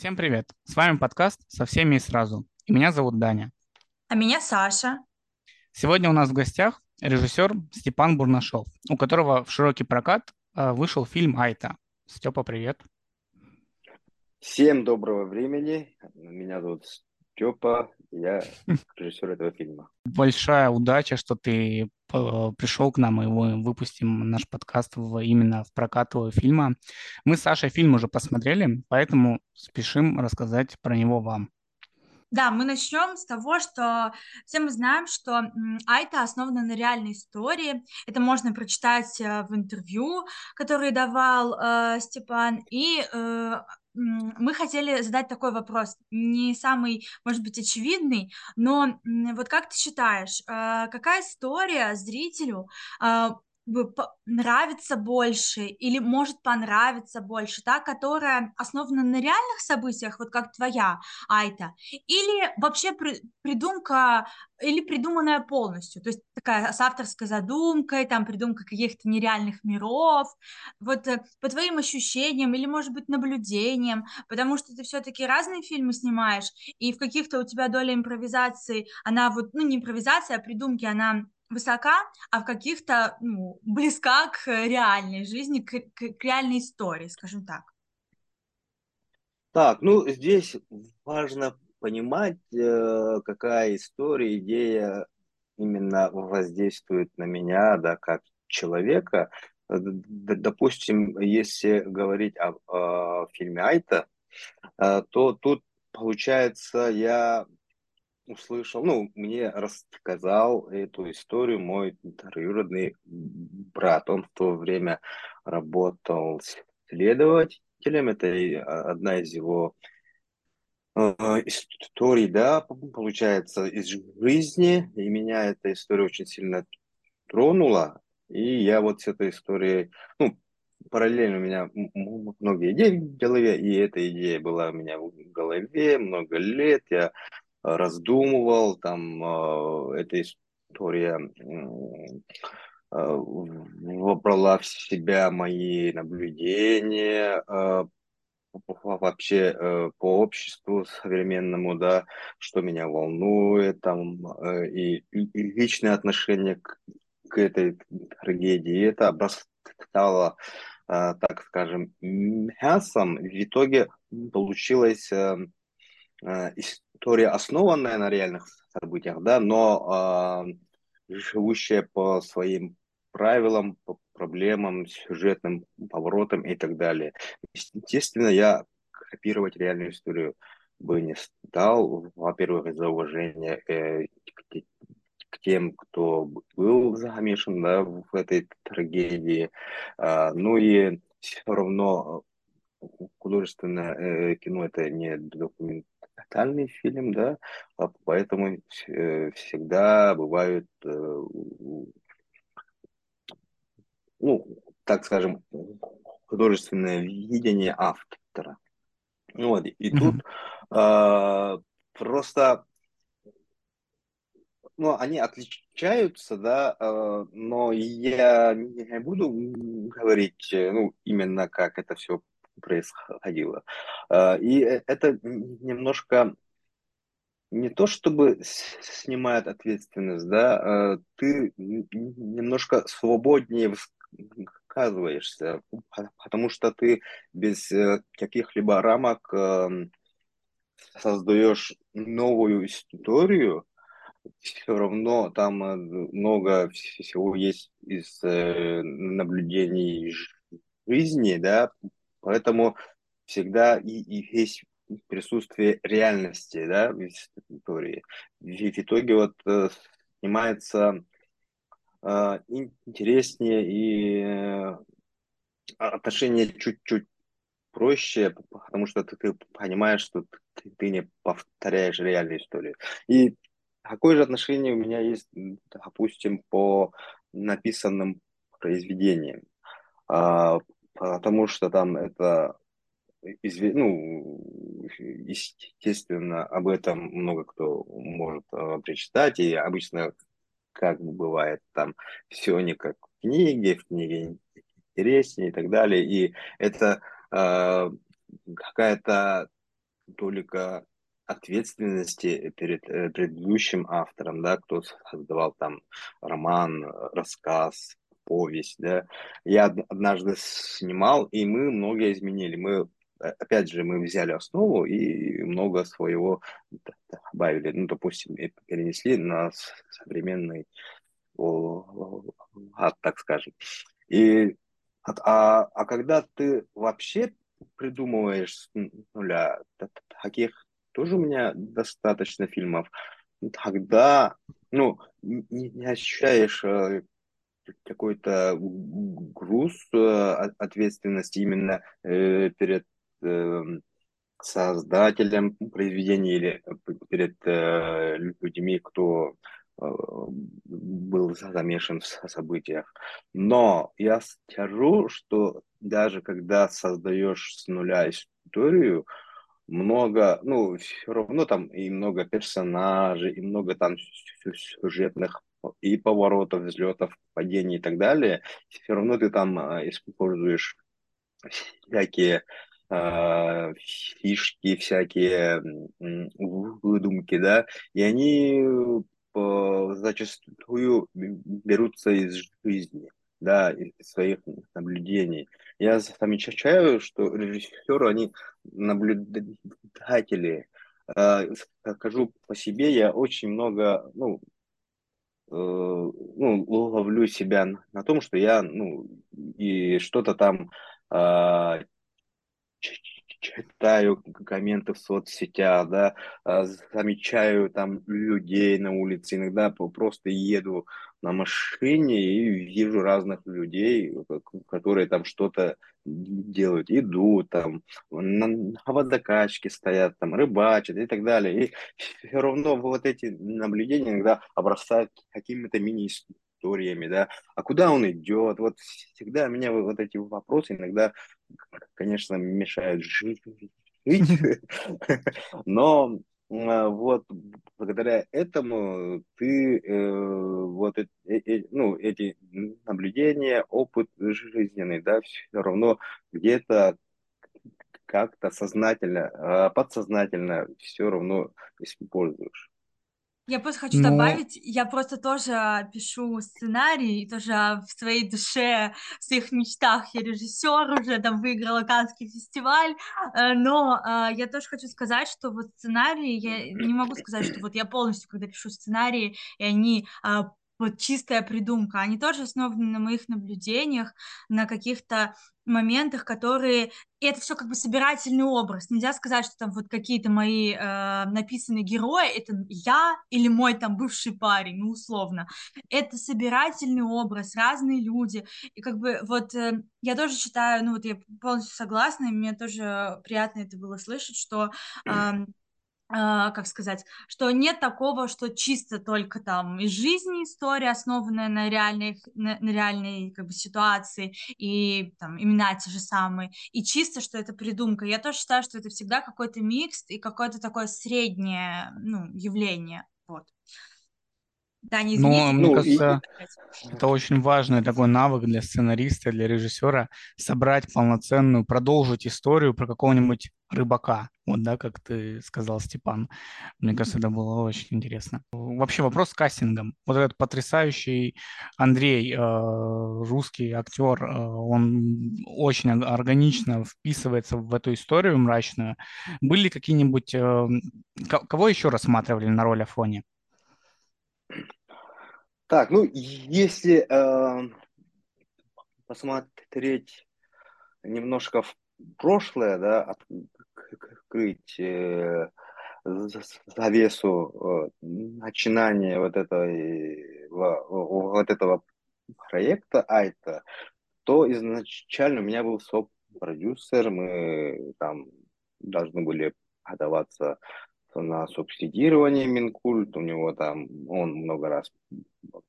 Всем привет! С вами подкаст «Со всеми и сразу». И меня зовут Даня. А меня Саша. Сегодня у нас в гостях режиссер Степан Бурнашов, у которого в широкий прокат э, вышел фильм «Айта». Степа, привет. Всем доброго времени. Меня зовут Степа, я режиссер этого фильма. Большая удача, что ты э, пришел к нам, и мы выпустим наш подкаст в, именно в прокат твоего фильма. Мы с Сашей фильм уже посмотрели, поэтому спешим рассказать про него вам. Да, мы начнем с того, что все мы знаем, что Айта основана на реальной истории. Это можно прочитать э, в интервью, которое давал э, Степан. И э, мы хотели задать такой вопрос, не самый, может быть, очевидный, но вот как ты считаешь, э, какая история зрителю э, нравится больше или может понравиться больше, та, которая основана на реальных событиях, вот как твоя, Айта, или вообще при, придумка, или придуманная полностью, то есть такая с авторской задумкой, там придумка каких-то нереальных миров, вот э, по твоим ощущениям или, может быть, наблюдениям, потому что ты все-таки разные фильмы снимаешь, и в каких-то у тебя доля импровизации, она вот, ну, не импровизация, а придумки, она высока, а в каких-то ну, близка к реальной жизни, к, к, к реальной истории, скажем так. Так, ну здесь важно понимать, э, какая история, идея именно воздействует на меня, да, как человека. Допустим, если говорить о, о фильме Айта, э, то тут получается я услышал, ну, мне рассказал эту историю мой троюродный брат. Он в то время работал следователем, это а, одна из его э, историй, да, получается, из жизни, и меня эта история очень сильно тронула, и я вот с этой историей, ну, параллельно у меня много идей в голове, и эта идея была у меня в голове много лет, я раздумывал, там э, эта история э, вобрала в себя мои наблюдения э, вообще по обществу современному, да, что меня волнует, там, и, и личное отношение к, к этой трагедии. Это обрастало, так скажем, мясом. В итоге получилось история, основанная на реальных событиях, да, но э, живущая по своим правилам, по проблемам, сюжетным поворотам и так далее. Естественно, я копировать реальную историю бы не стал. Во-первых, из-за уважения э, к, к тем, кто был замешан да, в этой трагедии. А, ну и все равно художественное э, кино это не документ документальный фильм, да, а поэтому э, всегда бывают, э, ну, так скажем, художественное видение автора. Вот, и тут э, просто ну, они отличаются, да, э, но я не буду говорить, э, ну, именно как это все происходило. А, и э, это немножко не то чтобы снимает ответственность, да, а ты немножко свободнее высказываешься, потому что ты без э, каких-либо рамок создаешь новую историю, все равно там э, много всего есть из наблюдений жизни, да, Поэтому всегда и, и есть присутствие реальности да, в истории. В, в итоге вот э, снимается э, интереснее и э, отношения чуть-чуть проще, потому что ты, ты понимаешь, что ты, ты не повторяешь реальную историю. И такое же отношение у меня есть, допустим, по написанным произведениям. А, потому что там это ну, естественно, об этом много кто может э, прочитать, и обычно, как бывает, там все не как в книге, в книге интереснее и так далее, и это э, какая-то только ответственности перед э, предыдущим автором, да, кто создавал там роман, рассказ, повесть, да. Я однажды снимал, и мы многое изменили. Мы, опять же, мы взяли основу и много своего добавили. Ну, допустим, перенесли на современный ад, так скажем. И, а, а когда ты вообще придумываешь с нуля, таких тоже у меня достаточно фильмов, тогда, ну, не, не ощущаешь э, какой-то груз э, ответственности именно э, перед эм, создателем произведения или перед людьми, кто был замешан в событиях. Но я скажу, что даже когда создаешь с нуля историю, много, ну, все равно там и много персонажей, и много там сюжетных и поворотов, взлетов, падений и так далее, все равно ты там а, используешь всякие э, фишки, всякие выдумки, да, и они по, зачастую берутся из жизни, да, из своих наблюдений. Я замечаю, что режиссеры, они наблюдатели. Э, скажу по себе, я очень много, ну, э, ну, ловлю себя на том, что я, ну, и что-то там э, читаю комменты в соцсетях, да, а, замечаю там людей на улице, иногда просто еду на машине и вижу разных людей, которые там что-то делают, идут там, на, водокачке стоят, там, рыбачат и так далее. И все равно вот эти наблюдения иногда обрастают какими-то мини-историями, да, а куда он идет? Вот всегда меня вот эти вопросы иногда конечно, мешают жить, но а, вот благодаря этому ты э, вот э, э, ну эти наблюдения опыт жизненный да все равно где-то как-то сознательно а, подсознательно все равно используешь я просто хочу Но... добавить, я просто тоже пишу сценарий, тоже в своей душе, в своих мечтах я режиссер уже, там выиграла Каннский фестиваль, э, но э, я тоже хочу сказать, что вот сценарии, я не могу сказать, что вот я полностью, когда пишу сценарии, и они вот чистая придумка, они тоже основаны на моих наблюдениях, на каких-то моментах, которые... И это все как бы собирательный образ. Нельзя сказать, что там вот какие-то мои э, написанные герои, это я или мой там бывший парень, ну, условно. Это собирательный образ, разные люди. И как бы вот э, я тоже считаю, ну вот я полностью согласна, и мне тоже приятно это было слышать, что... Э, как сказать, что нет такого, что чисто только там из жизни история, основанная на реальной, на, на реальной как бы ситуации, и там имена те же самые, и чисто, что это придумка. Я тоже считаю, что это всегда какой-то микс и какое-то такое среднее ну, явление. Вот. Да, не извините. Но, мне ну, кажется, и... это очень важный такой навык для сценариста, для режиссера собрать полноценную, продолжить историю про какого-нибудь рыбака. Вот, да, как ты сказал, Степан. Мне кажется, это было очень интересно. Вообще вопрос с кастингом. Вот этот потрясающий Андрей, э, русский актер, э, он очень органично вписывается в эту историю мрачную. Были какие-нибудь... Э, кого еще рассматривали на роль Афони? Так, ну, если э, посмотреть немножко в прошлое, да, открыть э, завесу э, начинания вот, этой, вот этого проекта Айта, то изначально у меня был соп-продюсер, мы там должны были подаваться на субсидирование Минкульт, у него там, он много раз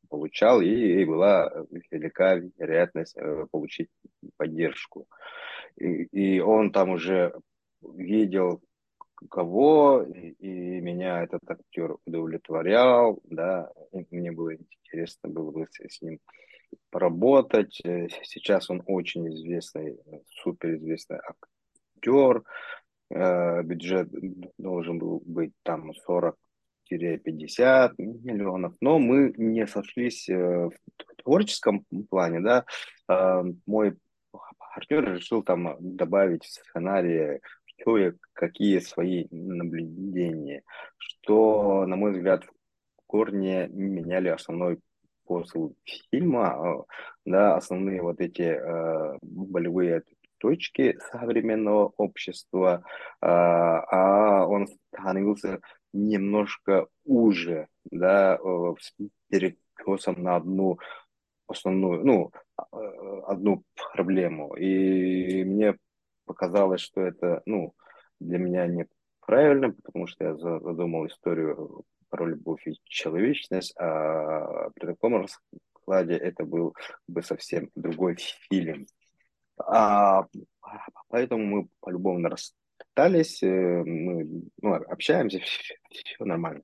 получал, и, и была велика вероятность э, получить поддержку. И, и он там уже видел кого, и, и меня этот актер удовлетворял, да, и мне было интересно было бы с ним поработать. Сейчас он очень известный, суперизвестный актер, э, бюджет должен был быть там 40 50 миллионов, но мы не сошлись э, в творческом плане, да, э, мой партнер решил там добавить в сценарии какие свои наблюдения, что, на мой взгляд, в корне меняли основной посыл фильма, да, основные вот эти э, болевые точки современного общества, э, а он становился немножко уже, да, э, с перекосом на одну основную, ну, э, одну проблему. И мне показалось, что это, ну, для меня неправильно, потому что я задумал историю про любовь и человечность, а при таком раскладе это был бы совсем другой фильм. А, поэтому мы по-любому расстались, э, мы ну, общаемся, все, нормально.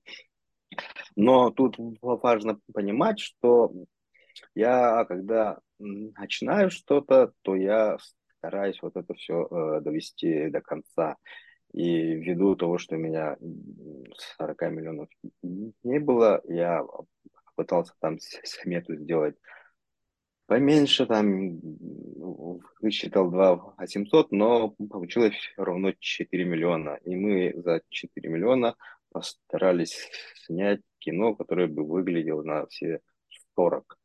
Но тут важно понимать, что я, когда начинаю что-то, то я стараюсь вот это все э, довести до конца. И ввиду того, что у меня 40 миллионов не было, я пытался там смету сделать поменьше, там высчитал 2 800, но получилось равно 4 миллиона. И мы за 4 миллиона постарались снять кино, которое бы выглядело на все 40.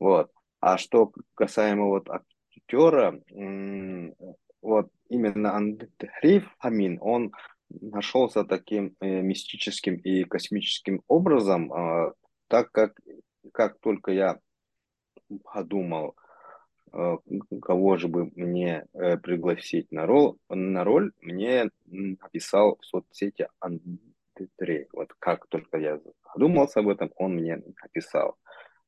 Вот. А что касаемо вот актера, вот именно Андрей Фомин, он нашелся таким э, мистическим и космическим образом, э, так как как только я подумал, э, кого же бы мне э, пригласить на роль, на роль, мне написал в соцсети Андрей. Вот как только я задумался об этом, он мне написал.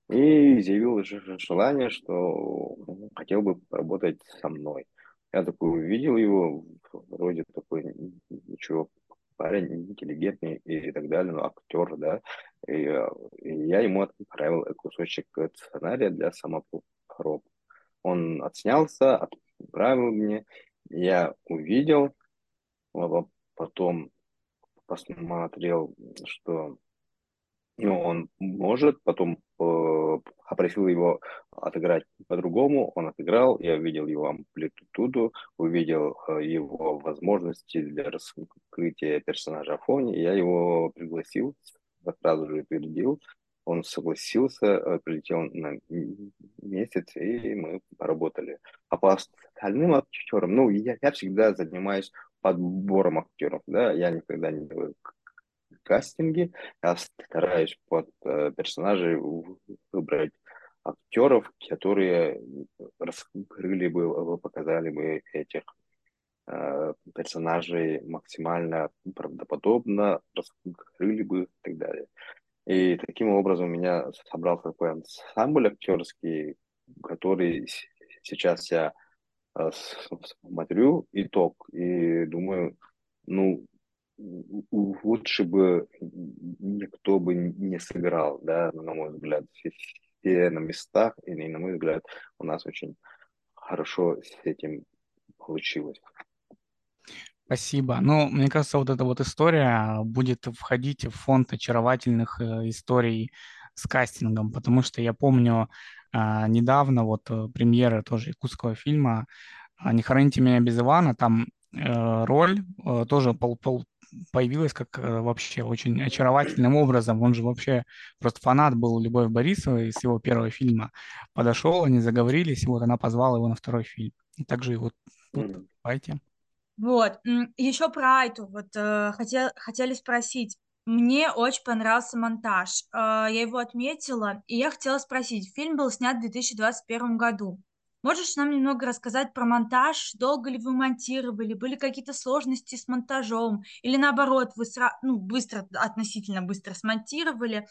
И заявил желание, что хотел бы поработать со мной. Я такой увидел его, вроде такой, ничего, парень интеллигентный и так далее, ну, актер, да, и, и я ему отправил кусочек сценария для самопроб. Он отснялся, отправил мне, я увидел, потом посмотрел, что ну, он может, потом э, попросил его отыграть по-другому, он отыграл, я увидел его амплитуду, увидел э, его возможности для раскрытия персонажа Афони, я его пригласил, сразу же утвердил, он согласился, э, прилетел на месяц, и мы поработали. А по остальным актерам, ну, я, я всегда занимаюсь подбором актеров, да, я никогда не кастинге, я стараюсь под э, персонажей выбрать актеров, которые раскрыли бы, показали бы этих э, персонажей максимально правдоподобно, раскрыли бы и так далее. И таким образом у меня собрался такой ансамбль актерский, который сейчас я э, смотрю итог и думаю, ну, лучше бы никто бы не сыграл, да, на мой взгляд. Все на местах, и, на мой взгляд, у нас очень хорошо с этим получилось. Спасибо. Ну, мне кажется, вот эта вот история будет входить в фонд очаровательных э, историй с кастингом, потому что я помню э, недавно вот э, премьера тоже якутского фильма «Не хороните меня без Ивана», там э, роль тоже пол, пол, появилась как э, вообще очень очаровательным образом. Он же вообще просто фанат был Любовь Борисовой с его первого фильма. Подошел, они заговорились, и вот она позвала его на второй фильм. И также и вот давайте. Вот, еще про Айту, вот э, хотел, хотели спросить. Мне очень понравился монтаж. Э, я его отметила, и я хотела спросить. Фильм был снят в 2021 году. Можешь нам немного рассказать про монтаж? Долго ли вы монтировали? Были какие-то сложности с монтажом? Или наоборот, вы сра... ну, быстро, относительно быстро смонтировали?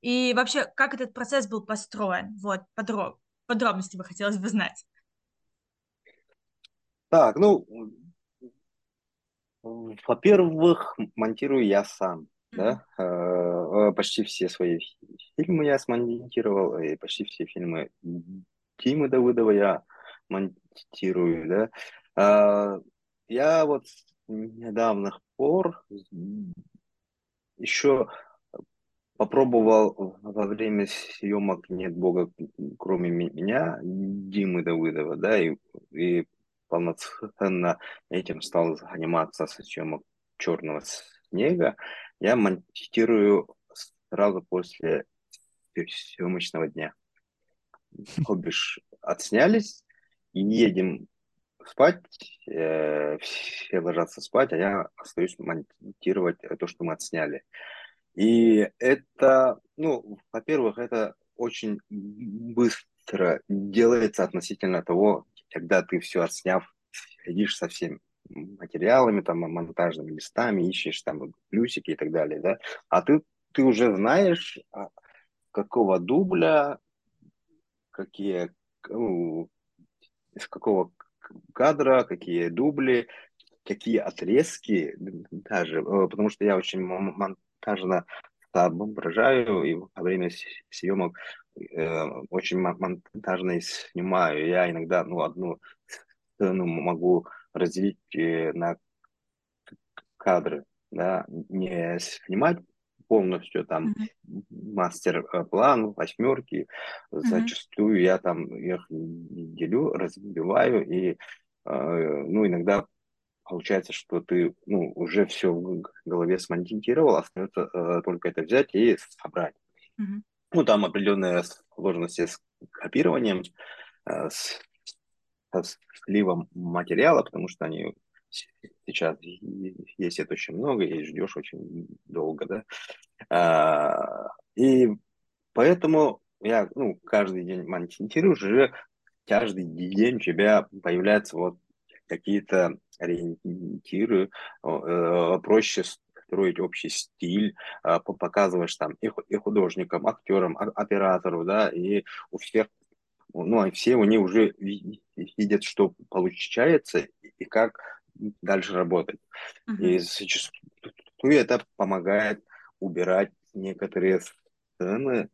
И вообще, как этот процесс был построен? Вот, подроб... подробности бы хотелось бы знать. Так, ну, во-первых, монтирую я сам. Mm-hmm. Да? Э, почти все свои фильмы я смонтировал, и почти все фильмы Тимы Давыдова я монтирую, да. А, я вот недавних пор еще попробовал во время съемок «Нет Бога, кроме меня» Димы Давыдова, да, и, и полноценно этим стал заниматься со съемок «Черного снега». Я монтирую сразу после съемочного дня. Обе отснялись, и едем спать, э, все ложатся спать, а я остаюсь монтировать то, что мы отсняли. И это, ну, во-первых, это очень быстро делается относительно того, когда ты все отсняв, сидишь со всеми материалами, там, монтажными листами, ищешь там плюсики и так далее, да, а ты, ты уже знаешь, а, какого дубля, какие, ну, из какого кадра, какие дубли, какие отрезки даже, э, потому что я очень монтажно соображаю и во время съемок э, очень монтажно снимаю. Я иногда ну, одну сцену могу разделить э, на кадры, да, не снимать полностью там мастер-план, восьмерки. Зачастую я там их делю, разбиваю, и э, ну, иногда получается, что ты ну, уже все в голове смонтировал, остается э, только это взять и собрать. Mm-hmm. Ну, там определенные сложности с копированием, э, с, с сливом материала, потому что они сейчас есть это очень много, и ждешь очень долго, да. А, и поэтому я ну, каждый день монтирую, уже каждый день у тебя появляются вот какие-то ориентиры, э, проще строить общий стиль, а, показываешь там и, и художникам, актерам, оператору, да, и у всех, ну, а все они уже видят, что получается и как дальше работать. Uh-huh. И зачастую это помогает убирать некоторые сцены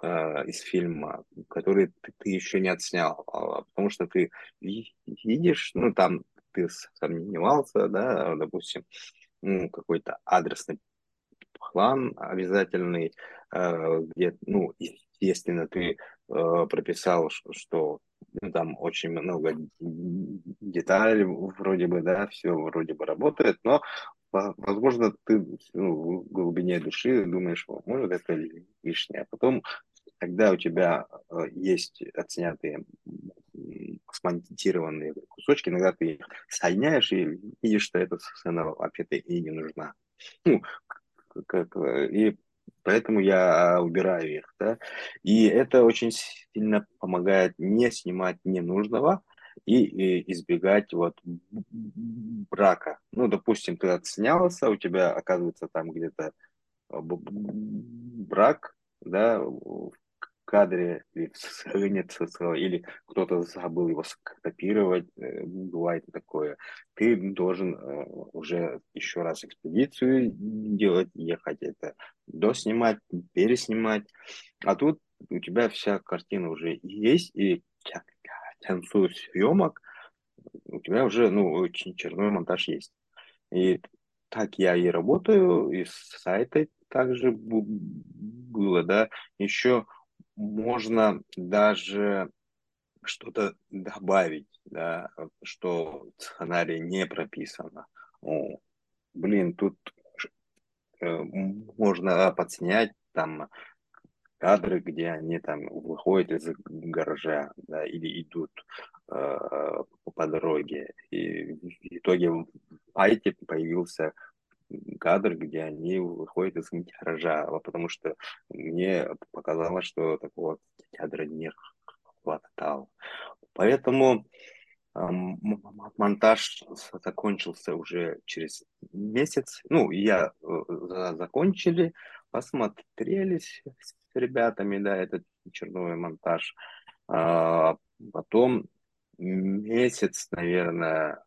э, из фильма, которые ты, ты еще не отснял, а, потому что ты видишь, ну там ты сомневался, да, допустим, ну, какой-то адресный план обязательный, э, где, ну, естественно, ты э, прописал, что ну, там очень много деталей вроде бы, да, все вроде бы работает, но возможно, ты ну, в глубине души думаешь, может, это лишнее. А потом, когда у тебя э, есть отснятые смонтированные кусочки, иногда ты их соединяешь и видишь, что эта сцена вообще-то и не нужна. Ну, как, и поэтому я убираю их, да. И это очень сильно помогает не снимать ненужного и, и избегать вот брака. Ну, допустим, ты отснялся, у тебя оказывается там где-то брак, да, в кадре или в или кто-то забыл его скопировать, э, бывает такое. Ты должен э, уже еще раз экспедицию делать, ехать это, доснимать, переснимать. А тут у тебя вся картина уже есть, и к концу съемок у тебя уже ну, очень черный монтаж есть. И так я и работаю, и с сайта также было, да. Еще можно даже что-то добавить, да, что в сценарии не прописано. О, блин, тут э, можно подснять там кадры, где они там выходят из гаража, да, или идут э, по дороге. И в итоге в Пайте появился кадр, где они выходят из гаража, потому что мне показалось, что такого кадра не хватало. Поэтому монтаж закончился уже через месяц. Ну, я э, закончили, посмотрелись с ребятами, да, этот черновой монтаж. А, потом месяц, наверное,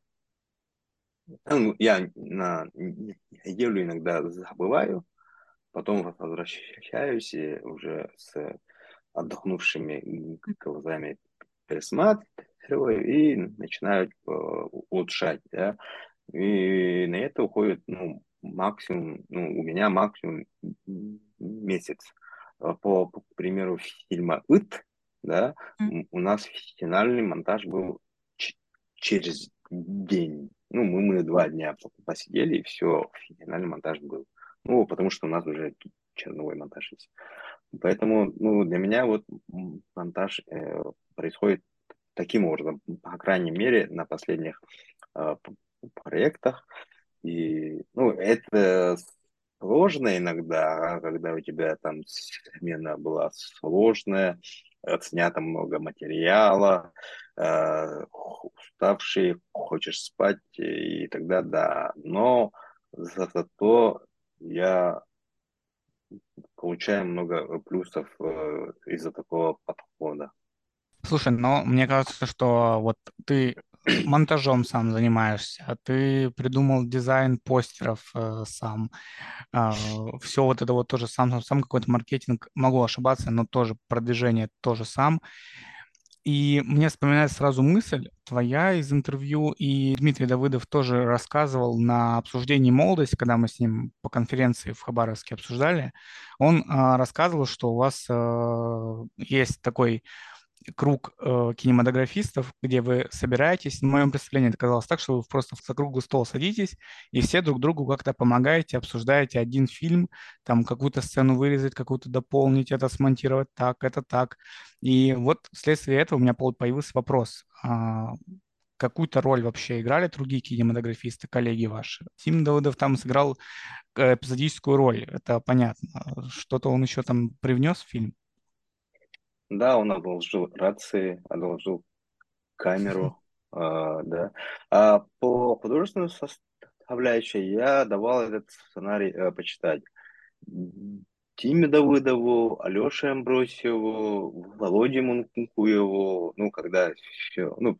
я на неделю иногда забываю, потом возвращаюсь и уже с отдохнувшими глазами пересматриваю и начинаю улучшать. Да? И на это уходит, ну, максимум, ну, у меня максимум месяц. По, по примеру фильма «Ит», да, М. у нас финальный монтаж был через день. Ну, мы, мы два дня посидели, и все, финальный монтаж был. Ну, потому что у нас уже черновой монтаж есть. Поэтому, ну, для меня вот монтаж э, происходит таким образом, по крайней мере, на последних э, проектах. И, ну, это сложно иногда, когда у тебя там смена была сложная, снято много материала, э, уставший, хочешь спать, и тогда да. Но зато я получаю много плюсов э, из-за такого подхода. Слушай, но мне кажется, что вот ты монтажом сам занимаешься, а ты придумал дизайн постеров э, сам, э, все вот это вот тоже сам, сам, сам какой-то маркетинг, могу ошибаться, но тоже продвижение тоже сам. И мне вспоминается сразу мысль твоя из интервью, и Дмитрий Давыдов тоже рассказывал на обсуждении молодости, когда мы с ним по конференции в Хабаровске обсуждали, он э, рассказывал, что у вас э, есть такой круг э, кинематографистов, где вы собираетесь. В моем представлении это казалось так, что вы просто за круглый стол садитесь и все друг другу как-то помогаете, обсуждаете один фильм, там какую-то сцену вырезать, какую-то дополнить, это смонтировать так, это так. И вот вследствие этого у меня появился вопрос. А, какую-то роль вообще играли другие кинематографисты, коллеги ваши? Тим Давыдов там сыграл э, эпизодическую роль, это понятно. Что-то он еще там привнес в фильм? Да, он одолжил рации, одолжил камеру, а, да. А по художественной составляющей я давал этот сценарий э, почитать. Тиме Давыдову, Алёше Амбросьеву, Володе Мункуеву, ну, когда еще, ну,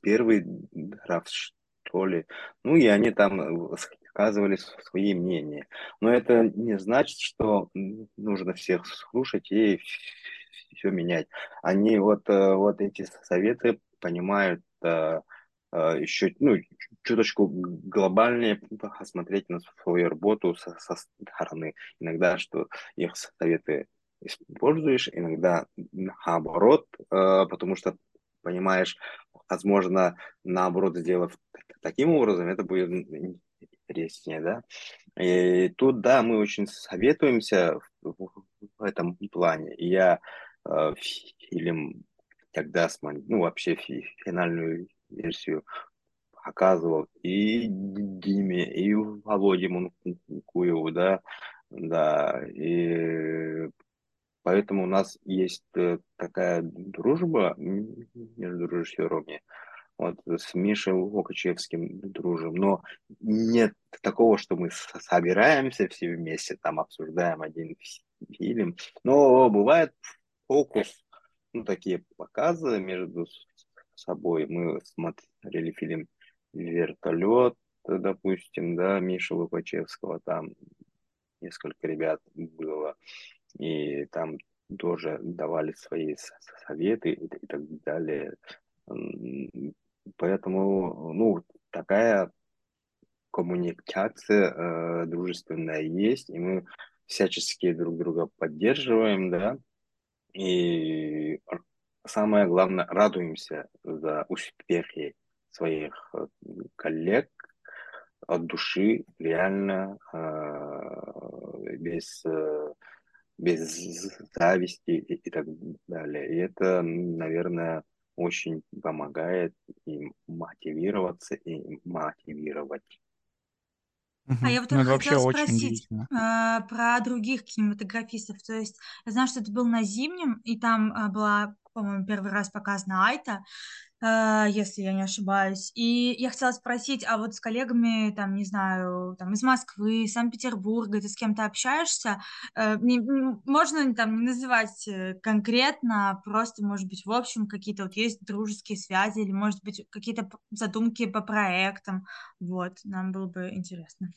первый драфт, что ли. Ну, и они там высказывали свои мнения. Но это не значит, что нужно всех слушать и все менять. Они вот, э, вот эти советы понимают э, э, еще ну, чуточку глобальнее посмотреть на свою работу со, со стороны. Иногда, что их советы используешь, иногда наоборот, потому что понимаешь, возможно, наоборот, сделав таким образом, это будет интереснее, да. И тут, да, мы очень советуемся в, в этом плане. Я э, фильм тогда, ну, вообще финальную версию показывал и Диме, и Володе Мункуеву, да, да, и поэтому у нас есть э, такая дружба между режиссерами, вот с Мишей Локачевским дружим, но нет такого, что мы собираемся все вместе, там обсуждаем один фильм, но бывает фокус, ну, такие показы между собой. Мы смотрели фильм «Вертолет», допустим, да, Миша Лукачевского, там несколько ребят было, и там тоже давали свои советы и так далее. Поэтому, ну, такая коммуникация э, дружественная есть, и мы всячески друг друга поддерживаем, да, и самое главное, радуемся за успехи своих э, коллег от души, реально, э, без, э, без зависти и, и так далее. И это, наверное, очень помогает им мотивироваться и мотивировать. А я вот Ну, только это вообще хотела очень спросить удивительно. а, про других кинематографистов. То есть я знаю, что это был на Зимнем, и там а, была, по-моему, первый раз показана Айта, а, если я не ошибаюсь. И я хотела спросить, а вот с коллегами, там, не знаю, там, из Москвы, Санкт-Петербурга, ты с кем-то общаешься? Э, можно там не называть э, конкретно, просто, может быть, в общем, какие-то вот есть дружеские связи, или, может быть, какие-то задумки по проектам. Вот, нам было бы интересно.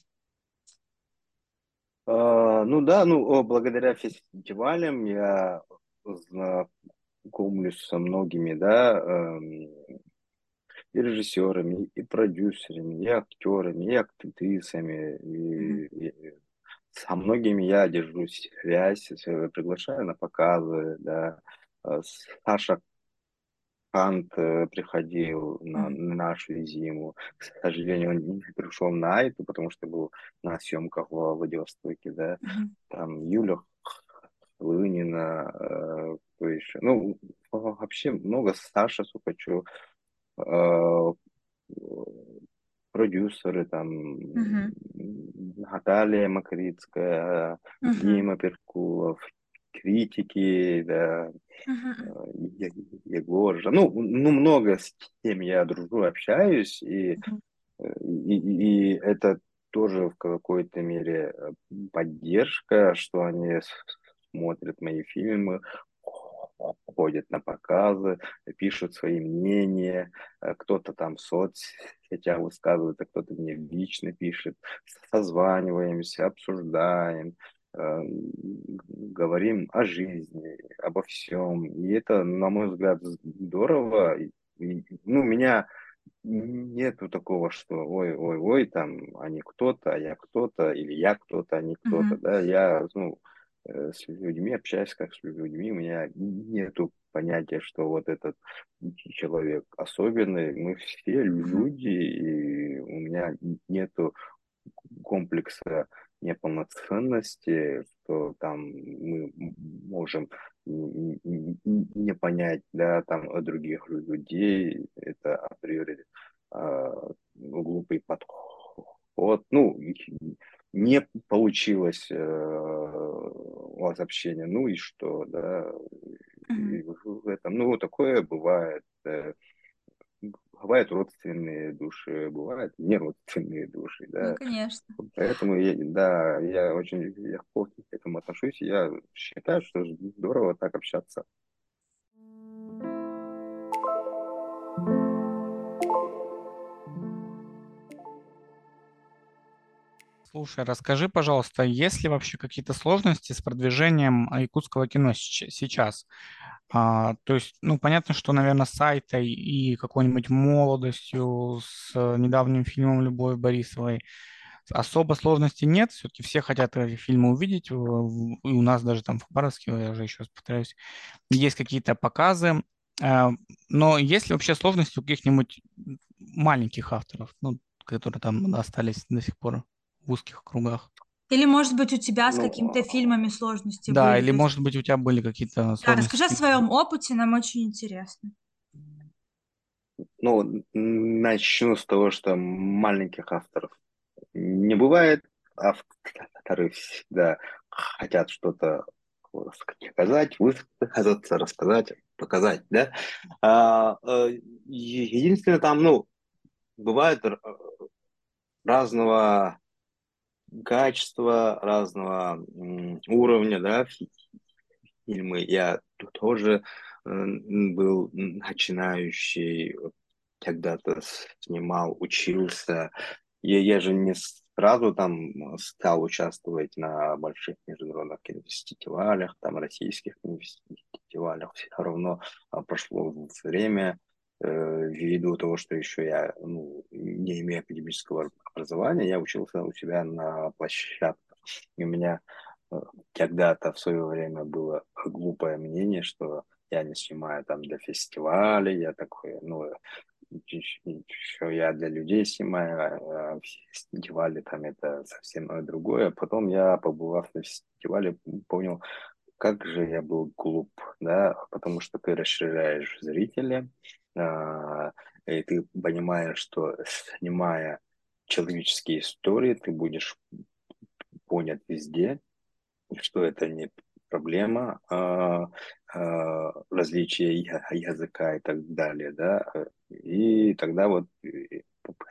А, ну да, ну благодаря фестивалям я знакомлюсь со многими, да, эм, и режиссерами, и продюсерами, и актерами, и актрисами, и, и со многими я держу связь, приглашаю на показы, да. Э, Саша Кант э, приходил на, на нашу зиму. К сожалению, он не пришел на эту, потому что был на съемках в Владивостоке, да. Там Юля Лынина, э, кто еще. Ну, вообще много. Саша Сукачев, э, продюсеры там, uh-huh. Наталья Макритская, uh-huh. Дима Перкулов, критики, да, uh-huh. Егор, ну, ну, много с кем я дружу, общаюсь, и, uh-huh. и, и, и это тоже в какой-то мере поддержка, что они смотрят мои фильмы, ходят на показы, пишут свои мнения, э, кто-то там в соцсетях высказывает, а кто-то мне лично пишет, созваниваемся, обсуждаем, э, говорим о жизни, обо всем. И это, на мой взгляд, здорово. ну, у меня нету такого, что ой, ой, ой, там они кто-то, а я кто-то, или я кто-то, а не кто-то, mm-hmm. да, я, ну, с людьми, общаюсь как с людьми, у меня нету понятия, что вот этот человек особенный, мы все люди, и у меня нету комплекса неполноценности, что там мы можем не понять, да, там других людей, это априори э, глупый подход. Ну, не получилось э, у вас общение, ну и что, да, mm-hmm. и в этом, ну, такое бывает, э, бывают родственные души, бывают неродственные души, да. Ну, конечно. Поэтому, я, да, я очень легко к этому отношусь, я считаю, что здорово так общаться. Слушай, расскажи, пожалуйста, есть ли вообще какие-то сложности с продвижением а, якутского кино сейчас? А, то есть, ну, понятно, что, наверное, сайта и какой-нибудь молодостью, с недавним фильмом Любовь Борисовой особо сложностей нет. Все-таки все хотят эти фильмы увидеть. И у нас даже там в Хабаровске, я уже еще раз повторяюсь, есть какие-то показы. А, но есть ли вообще сложности у каких-нибудь маленьких авторов, ну, которые там остались до сих пор? В узких кругах. Или, может быть, у тебя с ну, какими-то фильмами сложности Да, были? или, может быть, у тебя были какие-то сложности. Да, расскажи о своем опыте, нам очень интересно. Ну, начну с того, что маленьких авторов не бывает. Авторы всегда хотят что-то сказать, высказаться, рассказать, показать, да. А, э, единственное, там, ну, бывают разного качества, разного уровня, да, фильмы. Я тоже э, был начинающий, когда-то снимал, учился. Я, я же не сразу там стал участвовать на больших международных кинофестивалях, там российских кинофестивалях. Все равно а, прошло время, Э, ввиду того, что еще я ну, не имею академического образования, я учился у себя на площадках. И у меня э, когда-то в свое время было глупое мнение, что я не снимаю там для фестиваля, я такой, ну, еще я для людей снимаю, а фестивали там это совсем другое. Потом я, побывав на фестивале, понял, как же я был глуп, да, потому что ты расширяешь зрителя, а, и ты понимаешь, что снимая человеческие истории, ты будешь понят везде, что это не проблема а, а, различия языка и так далее, да, и тогда вот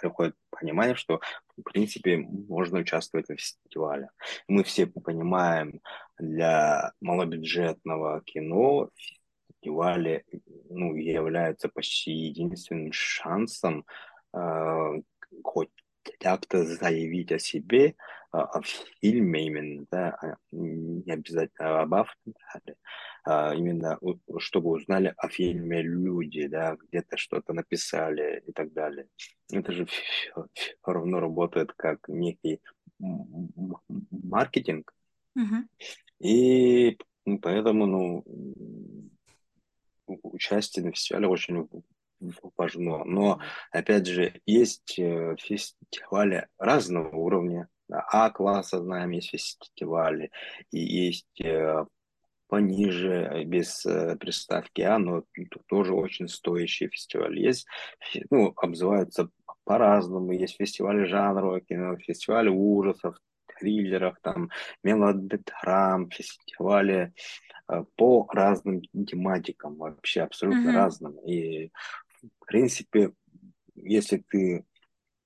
приходит понимание, что в принципе можно участвовать в фестивале. Мы все понимаем, для малобюджетного кино фестивали ну, являются почти единственным шансом э, хоть как-то заявить о себе, э, о фильме именно, да, а не обязательно об авторе, а, именно чтобы узнали о фильме люди, да, где-то что-то написали и так далее. Это же все, все равно работает как некий маркетинг. Мгм. И поэтому, ну, участие на фестивале очень важно. Но, опять же, есть э, фестивали разного уровня. А-класса, знаем, есть фестивали, и есть э, пониже, э, без э, приставки А, но тоже очень стоящий фестиваль. Есть, ну, обзываются по-разному. Есть фестивали жанрового кино, фестивали ужасов, триллеров, там, мелодрам, фестивали по разным тематикам, вообще абсолютно Мгм. разным. И, в принципе, если ты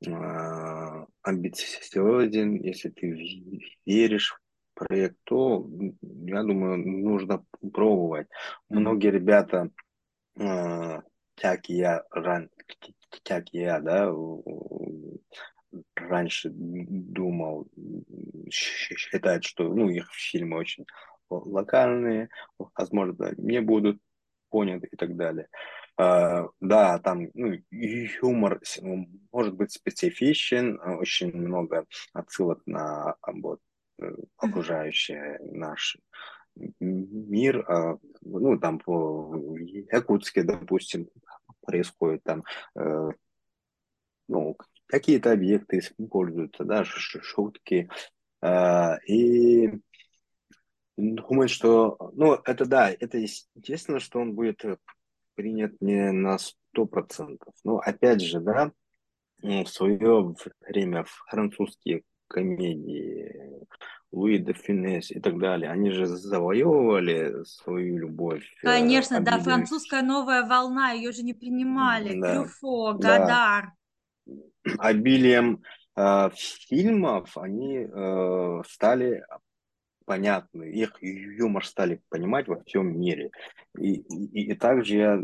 э, амбициозен, если ты веришь в проект, то, я думаю, нужно пробовать. Мгм. Многие ребята, э, как и я, ран, как я, да, раньше думал, считать, что ну, их фильмы очень локальные, возможно, не будут поняты и так далее. Uh, да, там ну, юмор может быть специфичен, очень много отсылок на вот, окружающий наш мир. Uh, ну, там по Якутске, допустим, происходит там uh, ну, какие-то объекты используются, да, шутки. И думаю, что, ну, это да, это естественно, что он будет принят не на сто процентов. Но опять же, да, в свое время французские комедии Луи де Финес и так далее, они же завоевывали свою любовь. Конечно, да, французская новая волна, ее же не принимали. Да, Трюфо, да. Гадар. Обилием э, фильмов они э, стали понятны, их юмор стали понимать во всем мире. И, и, и также я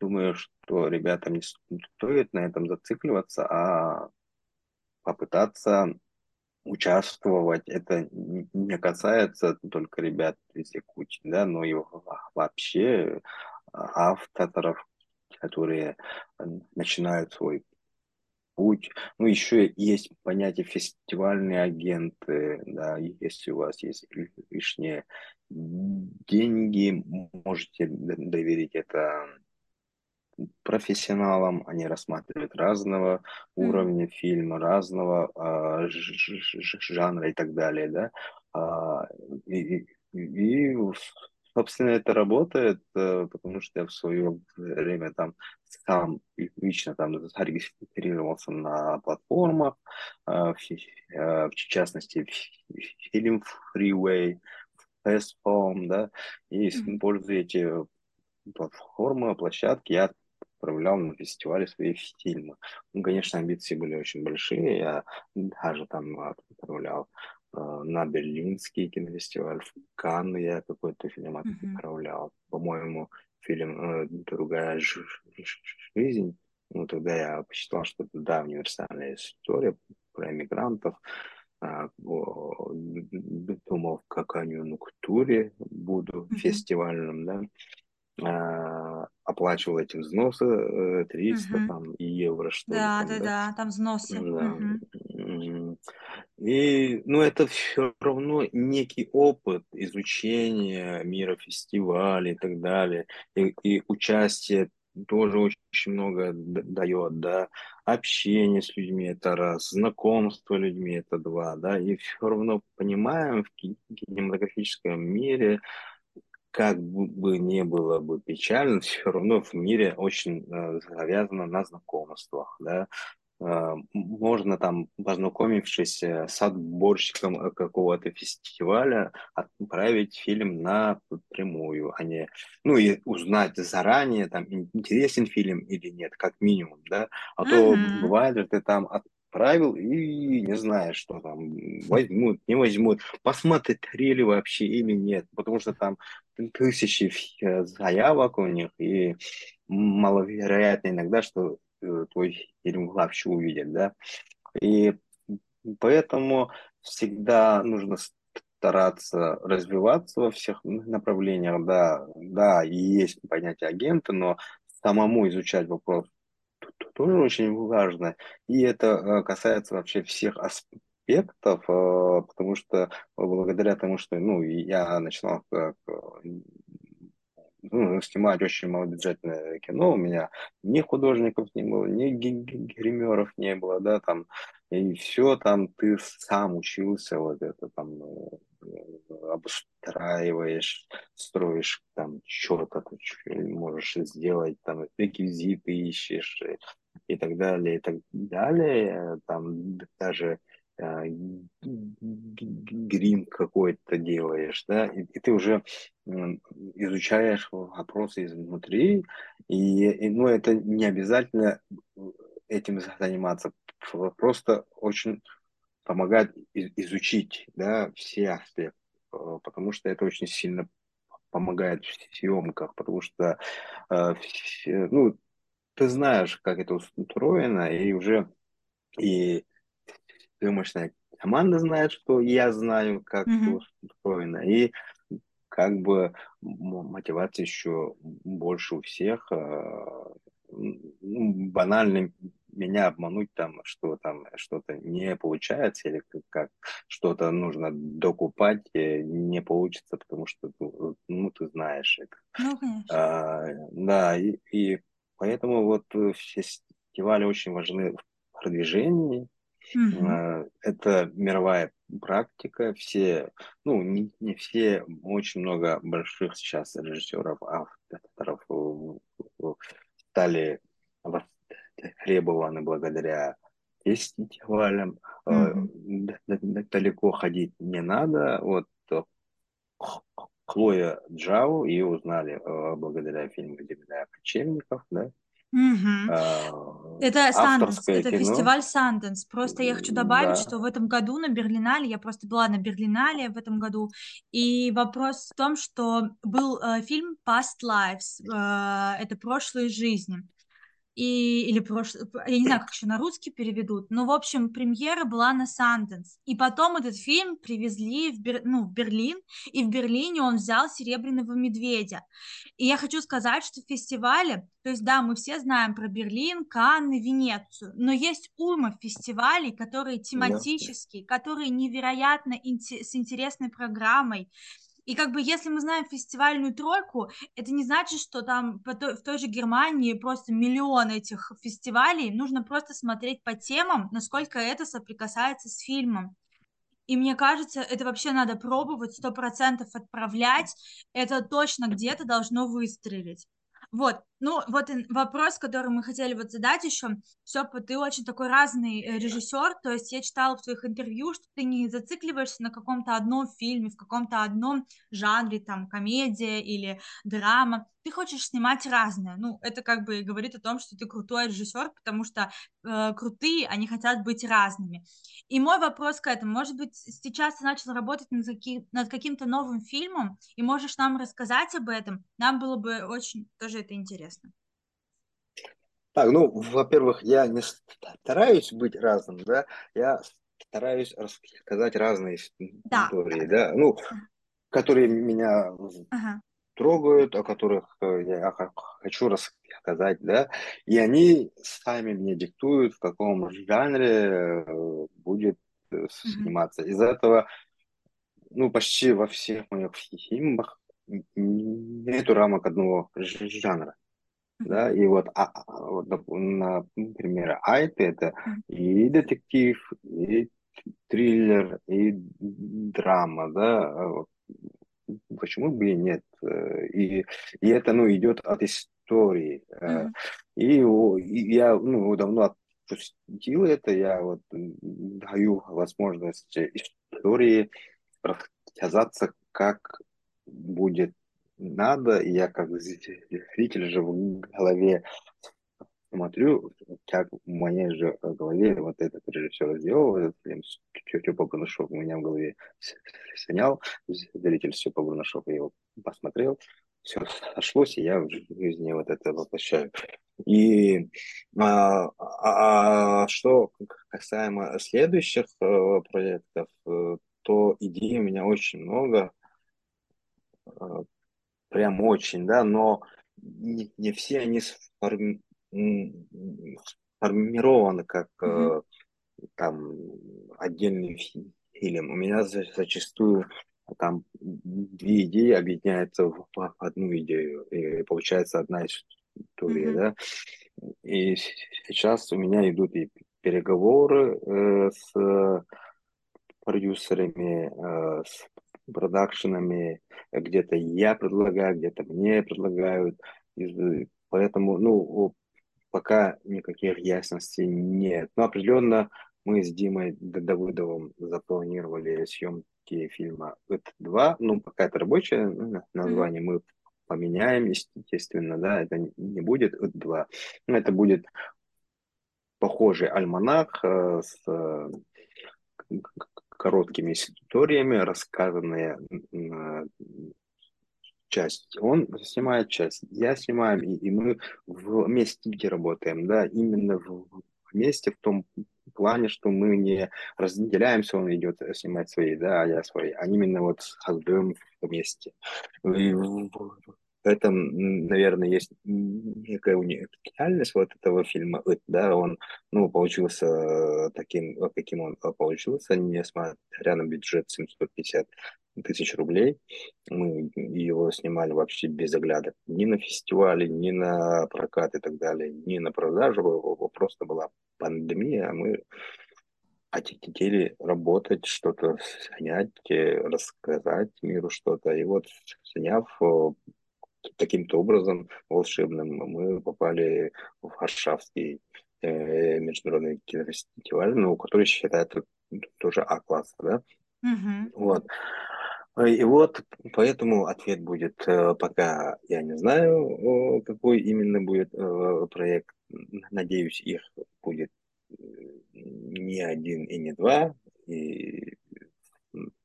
думаю, что ребятам не стоит на этом зацикливаться, а попытаться участвовать. Это не касается только ребят из Якутии, да, но и вообще авторов, которые начинают свой путь. Ну, еще есть понятие фестивальные агенты, да, если у вас есть лишние деньги, можете доверить это профессионалам, они рассматривают разного mm. уровня фильма, разного э, жанра и так далее, да, а, и, и, собственно, это работает, э, потому что я в свое время там сам лично там зарегистрировался на платформах, э, в частности, фильм Freeway, Fast Home, да, и используя эти платформы, площадки, я отправлял на фестивале свои фильмы. Ну, конечно, амбиции были очень большие, я даже там отправлял на Берлинский кинофестиваль, в Канн я какой-то фильм отправлял. Mm-hmm. По-моему, фильм «Другая жизнь». Ну, тогда я посчитал, что это, да, универсальная история про иммигрантов. Думал, в конъюнктуре буду mm-hmm. фестивальным, да. Оплачивал эти взносы 300 Мгм. там, евро, что ли, Да, там, да, да. да, там взносы. Да. Мгм. И, ну, это все равно некий опыт изучения мира фестивалей и так далее. И, и участие тоже очень много дает, да. Общение с людьми это раз, знакомство с людьми это два, да. И все равно понимаем в ки- кинематографическом мире, как бы не было бы печально, все равно в мире очень э, завязано на знакомствах, да. Э, можно там, познакомившись с отборщиком какого-то фестиваля, отправить фильм на прямую, а не, ну и узнать заранее, там, интересен фильм или нет, как минимум, да. А то Мгм. бывает, что ты там отправил и не знаешь, что там возьмут, не возьмут, посмотрели вообще или нет, потому что там тысячи э, заявок у них, и маловероятно иногда, что твой фильм вообще увидят, да. И поэтому всегда нужно стараться развиваться во всех направлениях, да, да, и есть понятие агента, но самому изучать вопрос тоже очень важно. И это э, касается вообще всех аспектов, э, потому что благодаря тому, что ну, я начинал как ну, снимать очень малобюджетное кино, у меня. Ни художников не было, ни гримеров не было, да, там, и все там ты сам учился вот это там э, обустраиваешь, строишь там что-то, ты можешь сделать, там реквизиты ищешь и, и так далее, и так далее, там даже грим какой-то делаешь, да, и, и ты уже изучаешь вопросы изнутри, и, и ну, это не обязательно этим заниматься, просто очень помогает изучить, да, все аспекты, э, потому что это очень сильно помогает в съемках, потому что, э, ну, ты знаешь, как это устроено, и уже и мощная команда знает, что я знаю, как mm-hmm. устроено. И как бы мотивация еще больше у всех. Ну, банально меня обмануть там, что там что-то не получается или как, что-то нужно докупать, э, не получится, потому что ну, ну ты знаешь это. Ну, конечно. А, да, и, и поэтому вот фестивали очень важны в продвижении, Mm-hmm. Это мировая практика. Все, ну, не, не все, очень много больших сейчас режиссеров, авторов стали востребованы благодаря фестивалям. Mm-hmm. Далеко ходить не надо. Вот Хлоя Джау, ее узнали благодаря фильму «Земля кочевников», да, Угу. А, это Санденс, это кино. фестиваль Санденс. Просто я хочу добавить, да. что в этом году на Берлинале, я просто была на Берлинале в этом году, и вопрос в том, что был э, фильм Past Lives, э, это прошлые жизни и, или прошлый, я не знаю, как еще на русский переведут, но, в общем, премьера была на Санденс, и потом этот фильм привезли в, Бер, ну, в Берлин, и в Берлине он взял «Серебряного медведя», и я хочу сказать, что фестивали, то есть, да, мы все знаем про Берлин, Канны, Венецию, но есть уйма фестивалей, которые тематические, которые невероятно с интересной программой, и как бы если мы знаем фестивальную тройку, это не значит, что там в той же Германии просто миллион этих фестивалей. Нужно просто смотреть по темам, насколько это соприкасается с фильмом. И мне кажется, это вообще надо пробовать, сто процентов отправлять. Это точно где-то должно выстрелить. Вот, ну, вот вопрос, который мы хотели вот задать еще. Все, ты очень такой разный э, режиссер, то есть я читала в твоих интервью, что ты не зацикливаешься на каком-то одном фильме, в каком-то одном жанре, там, комедия или драма. Ты хочешь снимать разное. Ну, это как бы говорит о том, что ты крутой режиссер, потому что э, крутые, они хотят быть разными. И мой вопрос к этому, может быть, сейчас ты начал работать над, каким- над каким-то новым фильмом, и можешь нам рассказать об этом? Нам было бы очень тоже это интересно. Так, ну, во-первых, я не стараюсь быть разным, да, я стараюсь рассказать разные да. истории, да, ну, которые меня ага. трогают, о которых э, я хочу рассказать, да, и они сами мне диктуют, в каком жанре э, будет э, сниматься. Из-за этого, ну, почти во всех моих фильмах нету рамок одного жанра. Да, и вот, а, а вот на, например, Айт это и детектив, и триллер, и драма, да, а почему бы и нет? И, и это, ну, идет от истории. Mm-hmm. И, и я, ну, давно отпустил это, я вот даю возможность истории рассказаться, как будет надо, и я как зритель же в голове смотрю, как в моей же голове вот этот режиссер сделал этот фильм, Степа Бунашов у меня в голове снял, зритель Степа Бунашов, я его посмотрел, все сошлось, и я в жизни вот это воплощаю. И а, а, а что касаемо следующих э, проектов, э, что идей у меня очень много, прям очень, да, но не, не все они сформи... сформированы как mm-hmm. там отдельный фильм. У меня зачастую там две идеи объединяются в одну идею, и получается одна история, mm-hmm. да. И сейчас у меня идут и переговоры э, с продюсерами, э, с продакшенами, где-то я предлагаю, где-то мне предлагают. Поэтому, ну, пока никаких ясностей нет. Но определенно мы с Димой Давыдовым запланировали съемки фильма «Эт-2». Ну, пока это рабочее название, мы поменяем, естественно, да, это не будет «Эт-2». Это будет похожий альманах э, с короткими историями, рассказанные часть он снимает, часть я снимаю, и, и мы вместе работаем, да, именно в, вместе в том плане, что мы не разделяемся, он идет снимать свои, да, а я свои, а именно вот создаем вместе. И этом, наверное, есть некая уникальность вот этого фильма. Да, он, ну, получился таким, каким он получился, несмотря на бюджет 750 тысяч рублей. Мы его снимали вообще без оглядок. Ни на фестивале, ни на прокат и так далее, ни на продажу. Просто была пандемия, а мы хотели работать, что-то снять, рассказать миру что-то. И вот сняв каким-то образом волшебным мы попали в Варшавский э, международный кинофестиваль, ну, который считается тоже А-класса, да? Mm-hmm. Вот. И вот поэтому ответ будет э, пока я не знаю, какой именно будет э, проект. Надеюсь, их будет не один и не два. И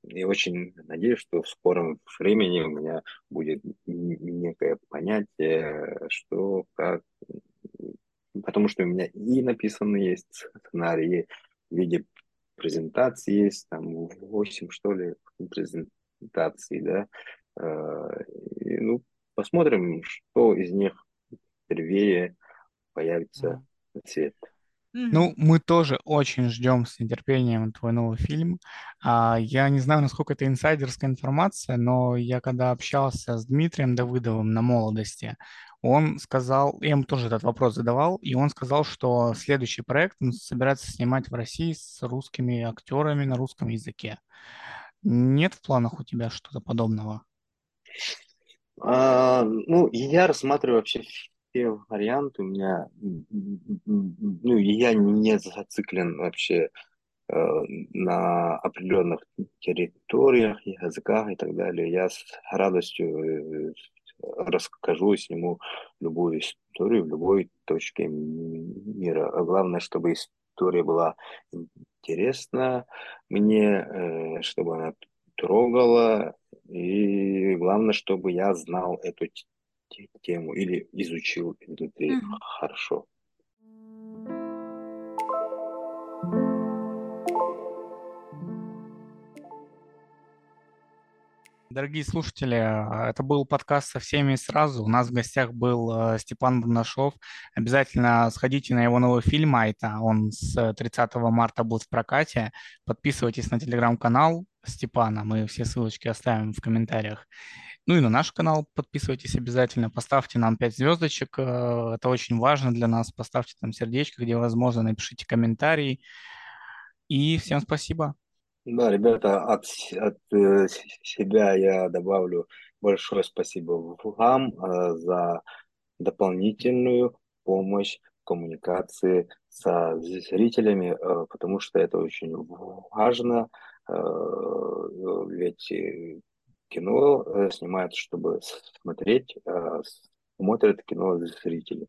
и очень надеюсь, что в скором времени у меня будет некое понятие, что как... Потому что у меня и написаны есть сценарии в виде презентации есть, там 8, что ли, презентаций, да. Э, и, ну, посмотрим, что из них первее появится на Ну, мы тоже очень ждем с нетерпением твой новый фильм. А, я не знаю, насколько это инсайдерская информация, но я когда общался с Дмитрием Давыдовым на молодости, он сказал, я ему тоже этот вопрос задавал, и он сказал, что следующий проект он собирается снимать в России с русскими актерами на русском языке. Нет в планах у тебя что-то подобного? А, ну, я рассматриваю вообще все варианты у меня, ну, я не зациклен вообще э, на определенных территориях, языках и так далее. Я с радостью э, расскажу и сниму любую историю в любой точке мира. А главное, чтобы история была интересна мне, э, чтобы она трогала, и главное, чтобы я знал эту тему или изучил индустрию mm-hmm. хорошо. Дорогие слушатели, а, это был подкаст со всеми сразу. У нас в гостях был э, Степан Бурнашов. Обязательно сходите на его новый фильм «Айта». Он с 30 марта будет в прокате. Подписывайтесь на телеграм-канал Степана. Мы все ссылочки оставим в комментариях. Ну и на наш канал подписывайтесь обязательно, поставьте нам 5 звездочек, э, это очень важно для нас, поставьте там сердечко, где возможно, напишите комментарий. И всем спасибо. Да, ребята, от, от э, себя я добавлю большое спасибо вам э, за дополнительную помощь в коммуникации со зрителями, потому что это очень важно, ведь кино э, снимают, чтобы смотреть, э, смотрят кино зрители.